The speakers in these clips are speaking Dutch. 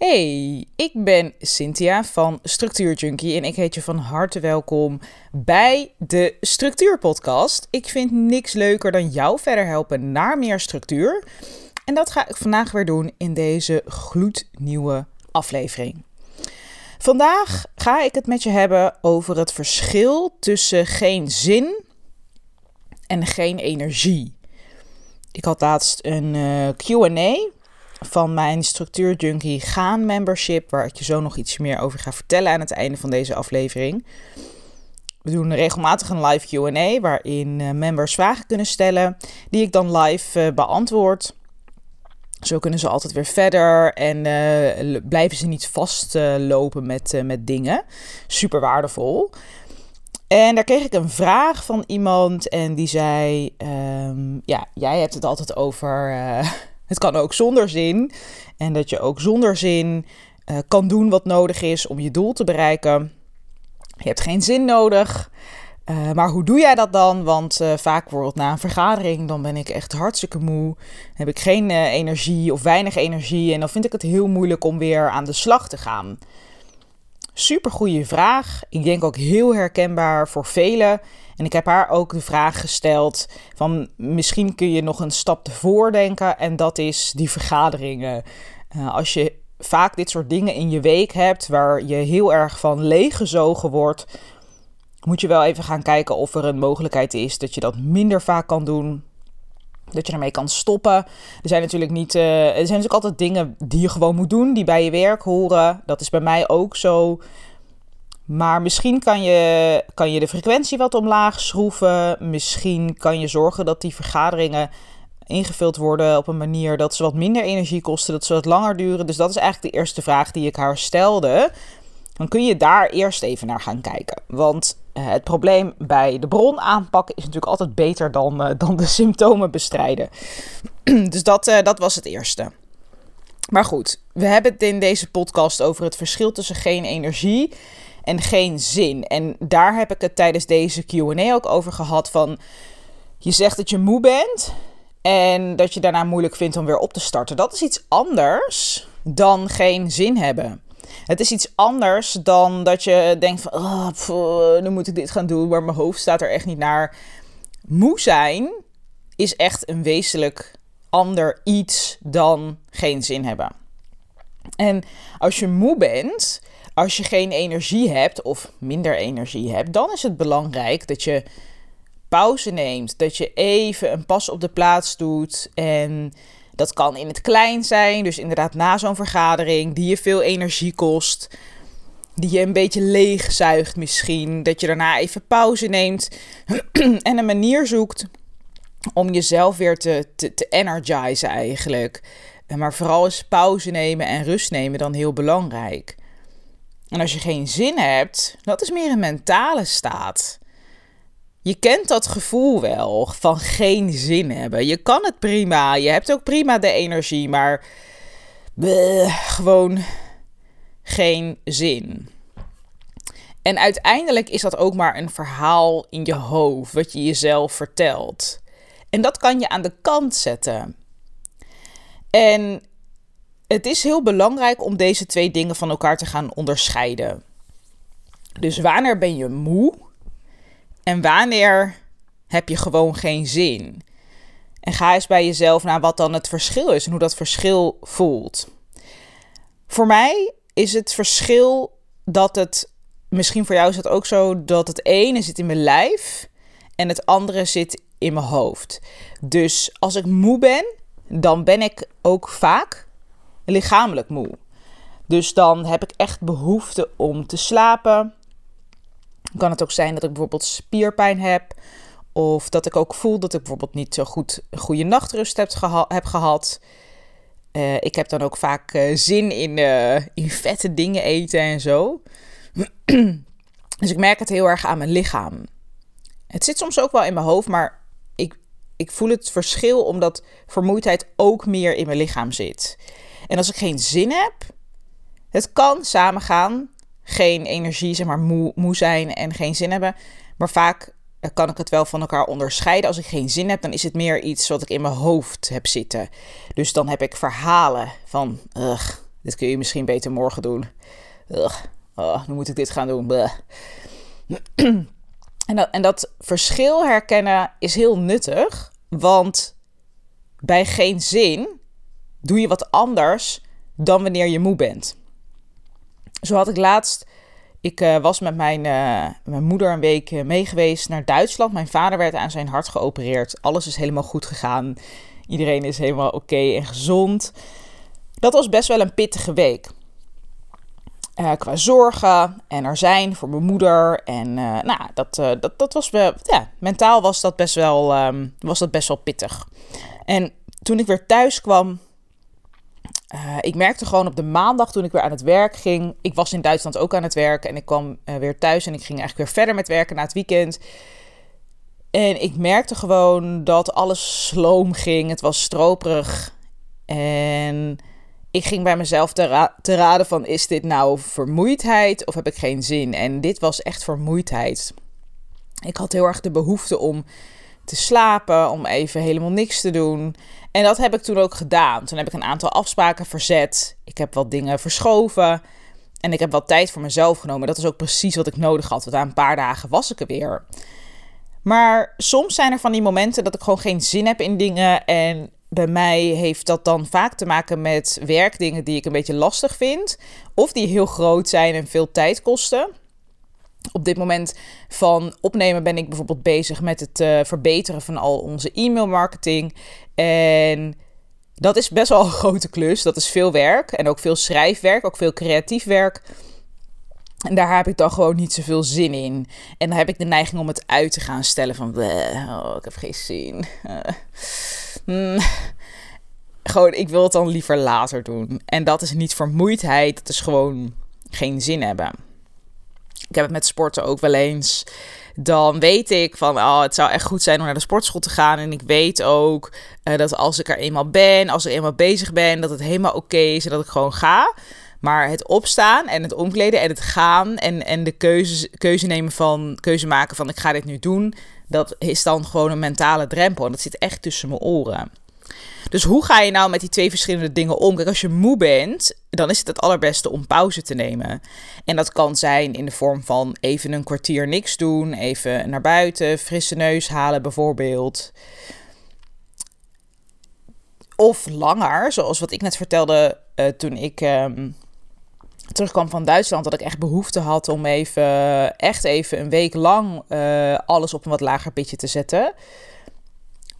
Hey, ik ben Cynthia van Structuur Junkie en ik heet je van harte welkom bij de Structuur Podcast. Ik vind niks leuker dan jou verder helpen naar meer structuur. En dat ga ik vandaag weer doen in deze gloednieuwe aflevering. Vandaag ga ik het met je hebben over het verschil tussen geen zin en geen energie. Ik had laatst een eh, QA van mijn Structuur Junkie Gaan membership, waar ik je zo nog iets meer over ga vertellen aan het einde van deze aflevering. We doen regelmatig een live QA waarin uh, members vragen kunnen stellen, die ik dan live uh, beantwoord. Zo kunnen ze altijd weer verder en uh, blijven ze niet vastlopen met, met dingen. Super waardevol. En daar kreeg ik een vraag van iemand en die zei: um, Ja, jij hebt het altijd over het kan ook zonder zin. En dat je ook zonder zin uh, kan doen wat nodig is om je doel te bereiken. Je hebt geen zin nodig. Uh, maar hoe doe jij dat dan? Want uh, vaak bijvoorbeeld na een vergadering, dan ben ik echt hartstikke moe. Heb ik geen energie of weinig energie. En dan vind ik het heel moeilijk om weer aan de slag te gaan. Super goede vraag. Ik denk ook heel herkenbaar voor velen. En ik heb haar ook de vraag gesteld van misschien kun je nog een stap te voordenken en dat is die vergaderingen. Uh, als je vaak dit soort dingen in je week hebt waar je heel erg van leeggezogen wordt, moet je wel even gaan kijken of er een mogelijkheid is dat je dat minder vaak kan doen. Dat je ermee kan stoppen. Er zijn natuurlijk niet. Uh, er zijn natuurlijk altijd dingen die je gewoon moet doen, die bij je werk horen. Dat is bij mij ook zo. Maar misschien kan je, kan je de frequentie wat omlaag schroeven. Misschien kan je zorgen dat die vergaderingen ingevuld worden op een manier dat ze wat minder energie kosten, dat ze wat langer duren. Dus dat is eigenlijk de eerste vraag die ik haar stelde. Dan kun je daar eerst even naar gaan kijken. Want het probleem bij de bron aanpakken is natuurlijk altijd beter dan, uh, dan de symptomen bestrijden. dus dat, uh, dat was het eerste. Maar goed, we hebben het in deze podcast over het verschil tussen geen energie en geen zin. En daar heb ik het tijdens deze QA ook over gehad. Van je zegt dat je moe bent en dat je daarna moeilijk vindt om weer op te starten. Dat is iets anders dan geen zin hebben. Het is iets anders dan dat je denkt van, oh, nu moet ik dit gaan doen, maar mijn hoofd staat er echt niet naar. Moe zijn is echt een wezenlijk ander iets dan geen zin hebben. En als je moe bent, als je geen energie hebt of minder energie hebt, dan is het belangrijk dat je pauze neemt. Dat je even een pas op de plaats doet. En dat kan in het klein zijn. Dus inderdaad na zo'n vergadering die je veel energie kost. Die je een beetje leegzuigt misschien. Dat je daarna even pauze neemt. en een manier zoekt om jezelf weer te, te, te energizen eigenlijk. Maar vooral is pauze nemen en rust nemen dan heel belangrijk. En als je geen zin hebt, dat is meer een mentale staat. Je kent dat gevoel wel van geen zin hebben. Je kan het prima, je hebt ook prima de energie, maar gewoon geen zin. En uiteindelijk is dat ook maar een verhaal in je hoofd, wat je jezelf vertelt. En dat kan je aan de kant zetten. En het is heel belangrijk om deze twee dingen van elkaar te gaan onderscheiden. Dus wanneer ben je moe en wanneer heb je gewoon geen zin? En ga eens bij jezelf naar wat dan het verschil is en hoe dat verschil voelt. Voor mij is het verschil dat het, misschien voor jou is het ook zo, dat het ene zit in mijn lijf en het andere zit in mijn hoofd. Dus als ik moe ben, dan ben ik ook vaak lichamelijk moe. Dus dan heb ik echt behoefte om te slapen. Kan het ook zijn dat ik bijvoorbeeld spierpijn heb. Of dat ik ook voel dat ik bijvoorbeeld niet zo goed een goede nachtrust heb, heb gehad. Uh, ik heb dan ook vaak uh, zin in, uh, in vette dingen eten en zo. dus ik merk het heel erg aan mijn lichaam. Het zit soms ook wel in mijn hoofd, maar ik, ik voel het verschil omdat vermoeidheid ook meer in mijn lichaam zit. En als ik geen zin heb, het kan samengaan. Geen energie, zeg maar moe, moe zijn en geen zin hebben. Maar vaak eh, kan ik het wel van elkaar onderscheiden. Als ik geen zin heb, dan is het meer iets wat ik in mijn hoofd heb zitten. Dus dan heb ik verhalen van, ugh, dit kun je misschien beter morgen doen. Ugh, oh, nu moet ik dit gaan doen. En en dat verschil herkennen is heel nuttig, want bij geen zin doe je wat anders dan wanneer je moe bent. Zo had ik laatst, ik uh, was met mijn, uh, mijn moeder een week uh, mee geweest naar Duitsland. Mijn vader werd aan zijn hart geopereerd. Alles is helemaal goed gegaan. Iedereen is helemaal oké en gezond. Dat was best wel een pittige week. Qua zorgen en er zijn voor mijn moeder. En nou, dat, dat, dat was wel, ja, mentaal was dat, best wel, um, was dat best wel pittig. En toen ik weer thuis kwam, ik merkte gewoon op de maandag toen ik weer aan het werk ging. Ik was in Duitsland ook aan het werk en ik kwam weer thuis en ik ging eigenlijk weer verder met werken na het weekend. En ik merkte gewoon dat alles sloom ging. Het was stroperig. En ik ging bij mezelf te, te, raden van is dit nou vermoeidheid of heb ik geen zin? En dit was echt vermoeidheid. Ik had heel erg de behoefte om te slapen, om even helemaal niks te doen. En dat heb ik toen ook gedaan. Toen heb ik een aantal afspraken verzet. Ik heb wat dingen verschoven. En ik heb wat tijd voor mezelf genomen. Dat is ook precies wat ik nodig had. Want na een paar dagen was ik er weer. Maar soms zijn er van die momenten dat ik gewoon geen zin heb in dingen. En bij mij heeft dat dan vaak te maken met werkdingen die ik een beetje lastig vind. Of die heel groot zijn en veel tijd kosten. Op dit moment van opnemen ben ik bijvoorbeeld bezig met het uh, verbeteren van al onze e-mailmarketing. En dat is best wel een grote klus. Dat is veel werk en ook veel schrijfwerk, ook veel creatief werk. En daar heb ik dan gewoon niet zoveel zin in. En dan heb ik de neiging om het uit te gaan stellen van... Oh, ik heb geen zin. Uh, gewoon, ik wil het dan liever later doen. En dat is niet vermoeidheid. Dat is gewoon geen zin hebben. Ik heb het met sporten ook wel eens. Dan weet ik van, oh, het zou echt goed zijn om naar de sportschool te gaan. En ik weet ook uh, dat als ik er eenmaal ben, als ik eenmaal bezig ben, dat het helemaal oké is en dat ik gewoon ga. Maar het opstaan en het omkleden en het gaan en, en de keuze, keuze nemen van, keuze maken van ik ga dit nu doen, dat is dan gewoon een mentale drempel. En dat zit echt tussen mijn oren. Dus hoe ga je nou met die twee verschillende dingen om? Kijk, als je moe bent, dan is het het allerbeste om pauze te nemen. En dat kan zijn in de vorm van even een kwartier niks doen, even naar buiten, frisse neus halen bijvoorbeeld. Of langer, zoals wat ik net vertelde uh, toen ik um, terugkwam van Duitsland, dat ik echt behoefte had om even, echt even een week lang uh, alles op een wat lager pitje te zetten.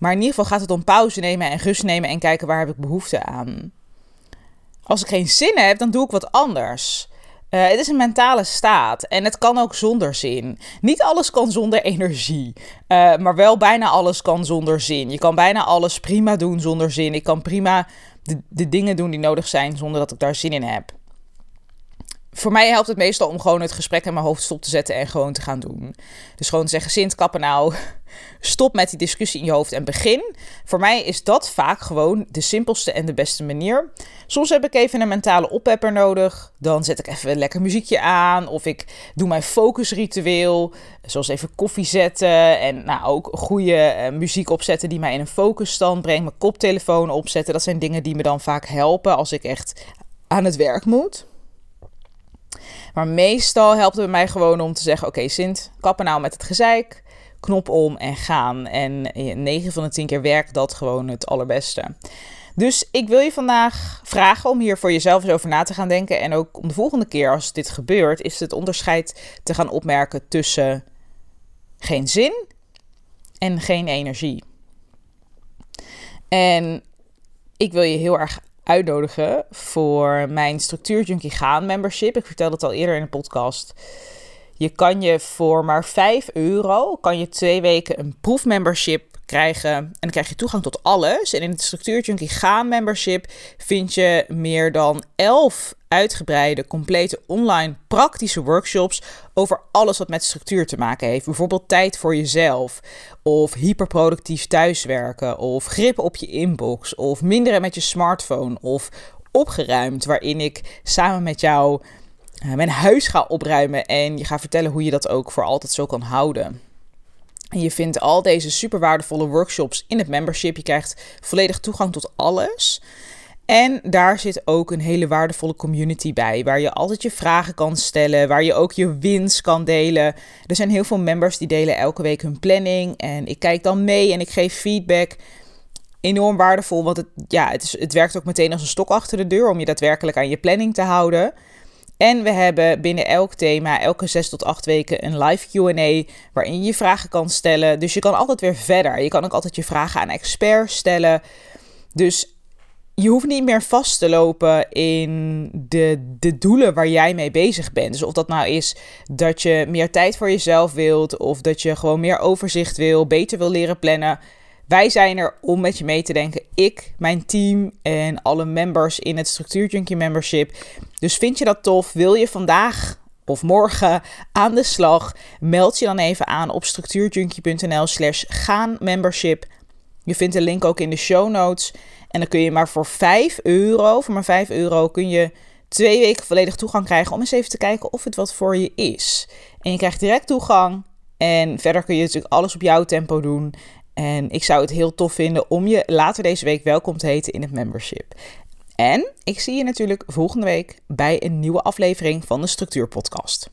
Maar in ieder geval gaat het om pauze nemen en rust nemen en kijken waar heb ik behoefte aan. Als ik geen zin heb, dan doe ik wat anders. Uh, het is een mentale staat en het kan ook zonder zin. Niet alles kan zonder energie, uh, maar wel bijna alles kan zonder zin. Je kan bijna alles prima doen zonder zin. Ik kan prima de, de dingen doen die nodig zijn zonder dat ik daar zin in heb voor mij helpt het meestal om gewoon het gesprek in mijn hoofd stop te zetten en gewoon te gaan doen. Dus gewoon zeggen, Sint, kappen nou, stop met die discussie in je hoofd en begin. Voor mij is dat vaak gewoon de simpelste en de beste manier. Soms heb ik even een mentale oppepper nodig. Dan zet ik even lekker muziekje aan. Of ik doe mijn focusritueel. Zoals even koffie zetten. En nou, ook goede uh, muziek opzetten die mij in een focusstand brengt. Mijn koptelefoon opzetten. Dat zijn dingen die me dan vaak helpen als ik echt aan het werk moet. Maar meestal helpt het mij gewoon om te zeggen: Oké, Sint, kappen nou met het gezeik. Knop om en gaan. En 9 van de 10 keer werkt dat gewoon het allerbeste. Dus ik wil je vandaag vragen om hier voor jezelf eens over na te gaan denken. En ook om de volgende keer als dit gebeurt, is het onderscheid te gaan opmerken tussen geen zin en geen energie. En ik wil je heel erg uitnodigen voor mijn Structuur Junkie Gaan membership. Ik vertelde het al eerder in de podcast. Je kan je voor maar 5 euro, kan je twee weken een proefmembership krijgen. En dan krijg je toegang tot alles. En in het Structuur Junkie Gaan membership vind je meer dan 11 uitgebreide, complete online praktische workshops over alles wat met structuur te maken heeft. Bijvoorbeeld tijd voor jezelf, of hyperproductief thuiswerken, of grip op je inbox, of minderen met je smartphone, of opgeruimd, waarin ik samen met jou uh, mijn huis ga opruimen en je ga vertellen hoe je dat ook voor altijd zo kan houden. Je vindt al deze super waardevolle workshops in het membership. Je krijgt volledig toegang tot alles. En daar zit ook een hele waardevolle community bij, waar je altijd je vragen kan stellen, waar je ook je wins kan delen. Er zijn heel veel members die delen elke week hun planning en ik kijk dan mee en ik geef feedback. Enorm waardevol, want het, ja, het, is, het werkt ook meteen als een stok achter de deur om je daadwerkelijk aan je planning te houden. En we hebben binnen elk thema elke 6 tot 8 weken een live QA waarin je je vragen kan stellen. Dus je kan altijd weer verder. Je kan ook altijd je vragen aan experts stellen. Dus je hoeft niet meer vast te lopen in de, de doelen waar jij mee bezig bent. Dus of dat nou is dat je meer tijd voor jezelf wilt, of dat je gewoon meer overzicht wil, beter wil leren plannen. Wij zijn er om met je mee te denken. Ik, mijn team en alle members in het Structuur Junkie Membership. Dus vind je dat tof? Wil je vandaag of morgen aan de slag? Meld je dan even aan op structuurjunkie.nl slash gaan membership. Je vindt de link ook in de show notes. En dan kun je maar voor 5 euro, voor maar 5 euro, kun je twee weken volledig toegang krijgen om eens even te kijken of het wat voor je is. En je krijgt direct toegang. En verder kun je natuurlijk alles op jouw tempo doen. En ik zou het heel tof vinden om je later deze week welkom te heten in het membership. En ik zie je natuurlijk volgende week bij een nieuwe aflevering van de Structuur Podcast.